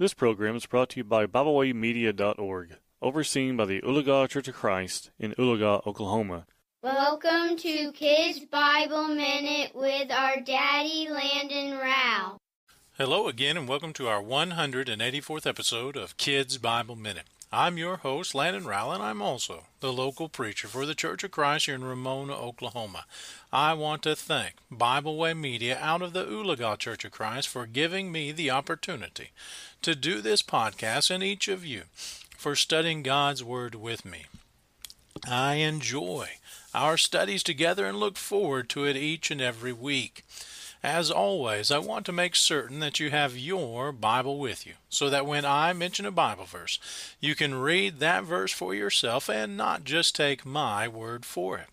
This program is brought to you by BibleWayMedia.org, overseen by the Oologah Church of Christ in Oologah, Oklahoma. Welcome to Kids Bible Minute with our daddy Landon Rao. Hello again, and welcome to our 184th episode of Kids Bible Minute. I'm your host, Landon Rowell, and I'm also the local preacher for the Church of Christ here in Ramona, Oklahoma. I want to thank Bible Way Media out of the Oologah Church of Christ for giving me the opportunity to do this podcast and each of you for studying God's Word with me. I enjoy our studies together and look forward to it each and every week. As always, I want to make certain that you have your Bible with you, so that when I mention a Bible verse, you can read that verse for yourself and not just take my word for it.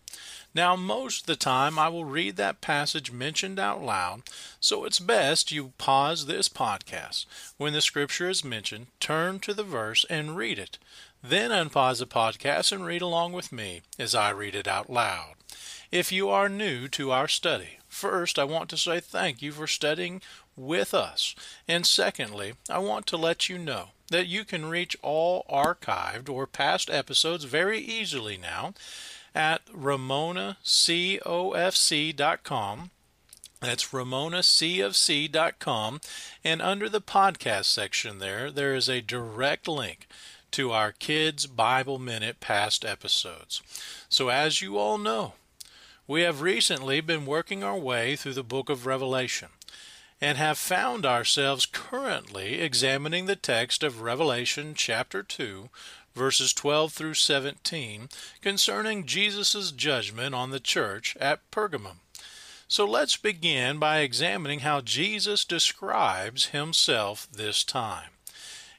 Now, most of the time, I will read that passage mentioned out loud, so it's best you pause this podcast. When the scripture is mentioned, turn to the verse and read it. Then unpause the podcast and read along with me as I read it out loud. If you are new to our study, first I want to say thank you for studying with us. And secondly, I want to let you know that you can reach all archived or past episodes very easily now at ramonacofc.com. That's ramonacofc.com. And under the podcast section there, there is a direct link to our Kids Bible Minute past episodes. So, as you all know, we have recently been working our way through the book of Revelation and have found ourselves currently examining the text of Revelation chapter 2, verses 12 through 17, concerning Jesus' judgment on the church at Pergamum. So let's begin by examining how Jesus describes himself this time.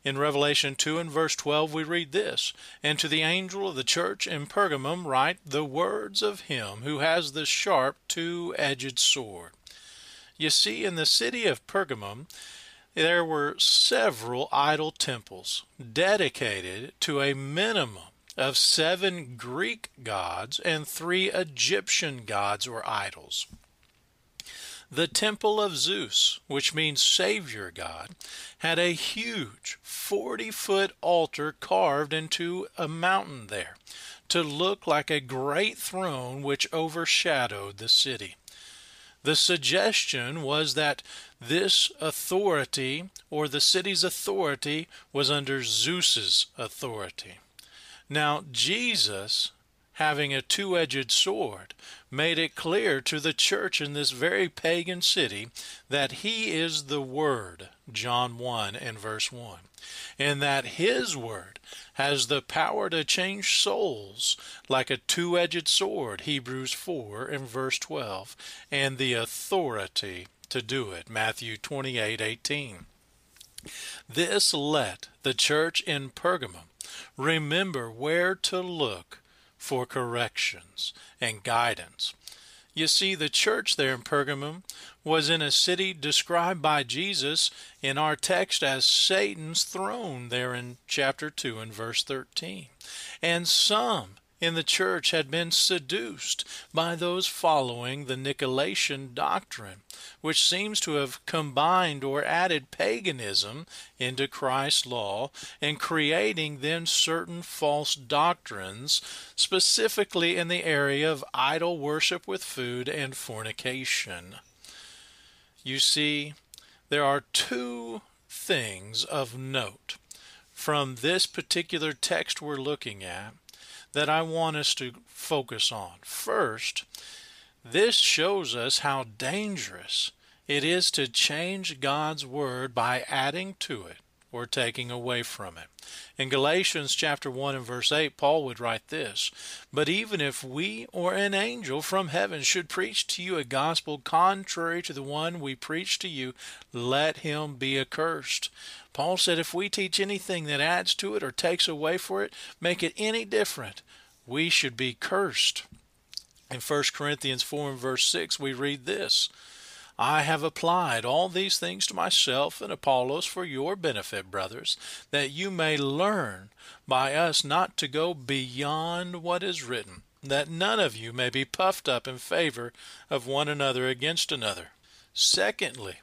In Revelation 2 and verse 12, we read this And to the angel of the church in Pergamum write the words of him who has the sharp two edged sword. You see, in the city of Pergamum, there were several idol temples dedicated to a minimum of seven Greek gods and three Egyptian gods or idols. The temple of Zeus, which means Savior God, had a huge 40 foot altar carved into a mountain there to look like a great throne which overshadowed the city. The suggestion was that this authority, or the city's authority, was under Zeus's authority. Now, Jesus having a two edged sword, made it clear to the church in this very pagan city that he is the Word, John 1 and verse 1, and that his Word has the power to change souls like a two edged sword, Hebrews 4 and verse 12, and the authority to do it, Matthew 28 18. This let the church in Pergamum remember where to look for corrections and guidance. You see, the church there in Pergamum was in a city described by Jesus in our text as Satan's throne, there in chapter 2 and verse 13. And some in the church had been seduced by those following the Nicolaitan doctrine, which seems to have combined or added paganism into Christ's law and creating then certain false doctrines, specifically in the area of idol worship with food and fornication. You see, there are two things of note from this particular text we're looking at that I want us to focus on. First, this shows us how dangerous it is to change God's word by adding to it or taking away from it. In Galatians chapter 1 and verse 8, Paul would write this But even if we or an angel from heaven should preach to you a gospel contrary to the one we preach to you, let him be accursed. Paul said if we teach anything that adds to it or takes away for it, make it any different, we should be cursed. In 1 Corinthians 4 and verse 6, we read this I have applied all these things to myself and Apollos for your benefit, brothers, that you may learn by us not to go beyond what is written, that none of you may be puffed up in favor of one another against another. Secondly,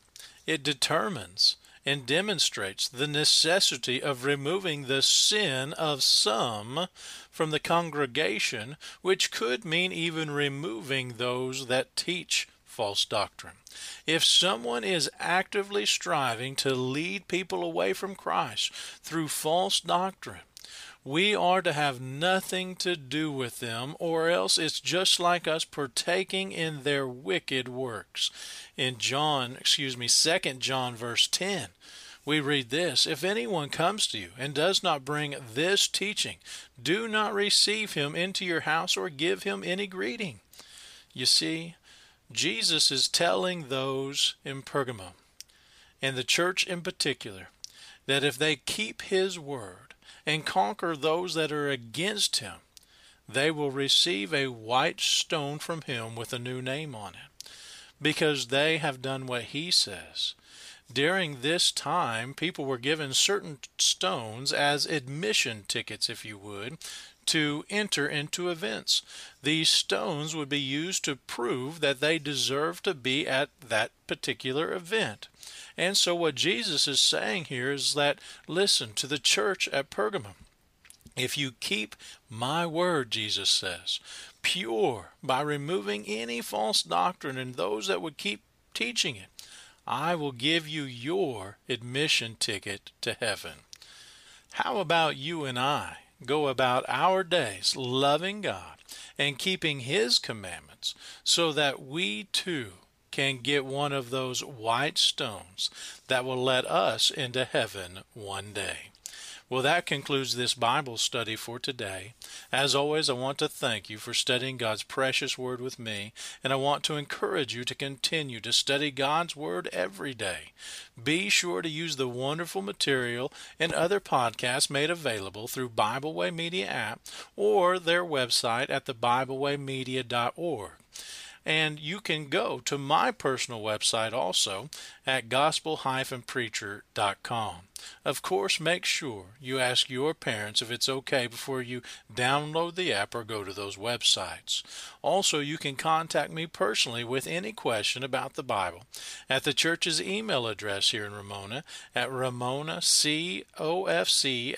it determines and demonstrates the necessity of removing the sin of some from the congregation, which could mean even removing those that teach false doctrine. If someone is actively striving to lead people away from Christ through false doctrine, we are to have nothing to do with them, or else it's just like us partaking in their wicked works. In John, excuse me, 2 John verse 10, we read this If anyone comes to you and does not bring this teaching, do not receive him into your house or give him any greeting. You see, Jesus is telling those in Pergamum, and the church in particular, that if they keep his word, and conquer those that are against him, they will receive a white stone from him with a new name on it, because they have done what he says. During this time, people were given certain stones as admission tickets, if you would, to enter into events. These stones would be used to prove that they deserve to be at that particular event. And so, what Jesus is saying here is that listen to the church at Pergamum. If you keep my word, Jesus says, pure by removing any false doctrine and those that would keep teaching it, I will give you your admission ticket to heaven. How about you and I go about our days loving God and keeping His commandments so that we too can get one of those white stones that will let us into heaven one day. Well, that concludes this Bible study for today. As always, I want to thank you for studying God's precious Word with me, and I want to encourage you to continue to study God's Word every day. Be sure to use the wonderful material and other podcasts made available through Bible Way Media app or their website at thebiblewaymedia.org. And you can go to my personal website also at gospel-preacher.com. Of course, make sure you ask your parents if it's okay before you download the app or go to those websites. Also, you can contact me personally with any question about the Bible at the church's email address here in Ramona at ramonacofc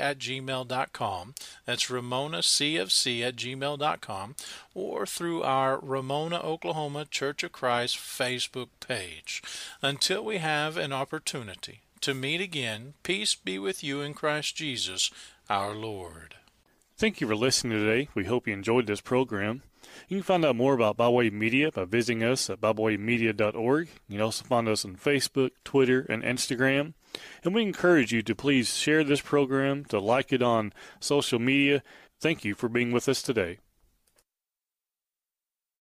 at gmail.com. That's ramonacofc at gmail.com or through our Ramona, Oklahoma Church of Christ Facebook page. Until we have an opportunity to meet again, peace be with you in Christ Jesus our Lord. Thank you for listening today. We hope you enjoyed this program. You can find out more about Bible Way Media by visiting us at biblewaymedia.org. You can also find us on Facebook, Twitter, and Instagram. And we encourage you to please share this program, to like it on social media. Thank you for being with us today.